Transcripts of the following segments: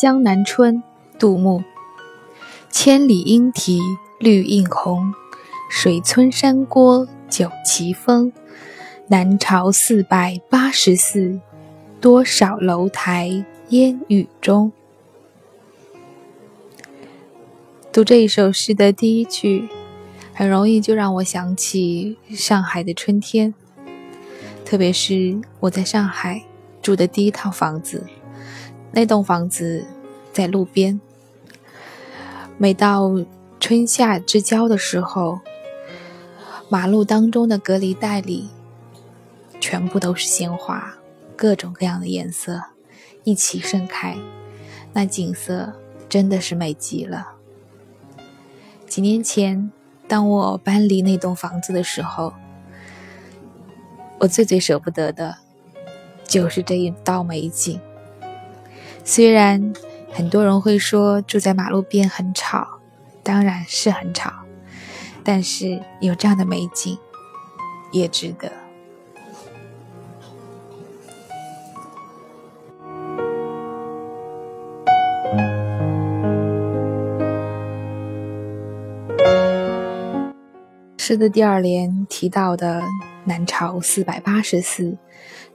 江南春》杜牧。千里莺啼绿映红，水村山郭酒旗风。南朝四百八十寺，多少楼台烟雨中。读这一首诗的第一句，很容易就让我想起上海的春天，特别是我在上海住的第一套房子，那栋房子在路边。每到春夏之交的时候，马路当中的隔离带里，全部都是鲜花，各种各样的颜色一起盛开，那景色真的是美极了。几年前，当我搬离那栋房子的时候，我最最舍不得的，就是这一道美景。虽然很多人会说住在马路边很吵，当然是很吵，但是有这样的美景，也值得。诗的第二联提到的南朝四百八十寺，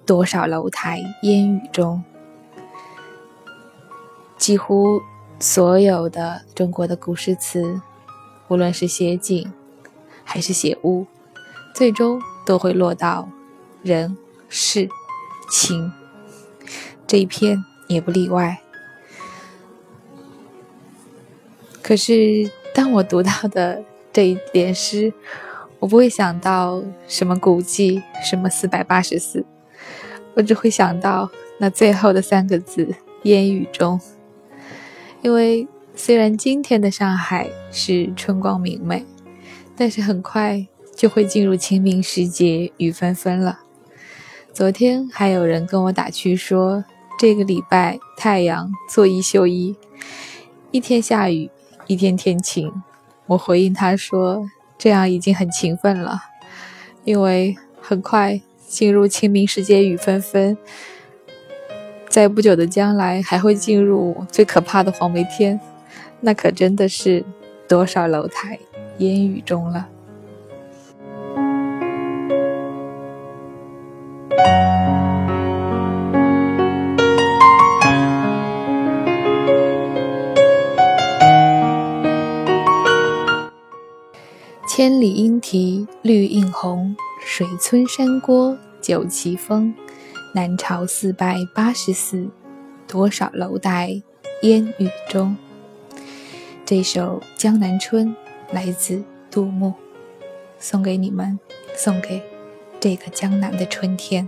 多少楼台烟雨中。几乎所有的中国的古诗词，无论是写景还是写物，最终都会落到人、事、情这一篇也不例外。可是当我读到的这一联诗，我不会想到什么古迹，什么四百八十四，我只会想到那最后的三个字“烟雨中”。因为虽然今天的上海是春光明媚，但是很快就会进入清明时节雨纷纷了。昨天还有人跟我打趣说，这个礼拜太阳做一休一，一天下雨，一天天晴。我回应他说。这样已经很勤奋了，因为很快进入清明时节雨纷纷，在不久的将来还会进入最可怕的黄梅天，那可真的是多少楼台烟雨中了。千里莺啼绿映红，水村山郭酒旗风。南朝四百八十寺，多少楼台烟雨中。这首《江南春》来自杜牧，送给你们，送给这个江南的春天。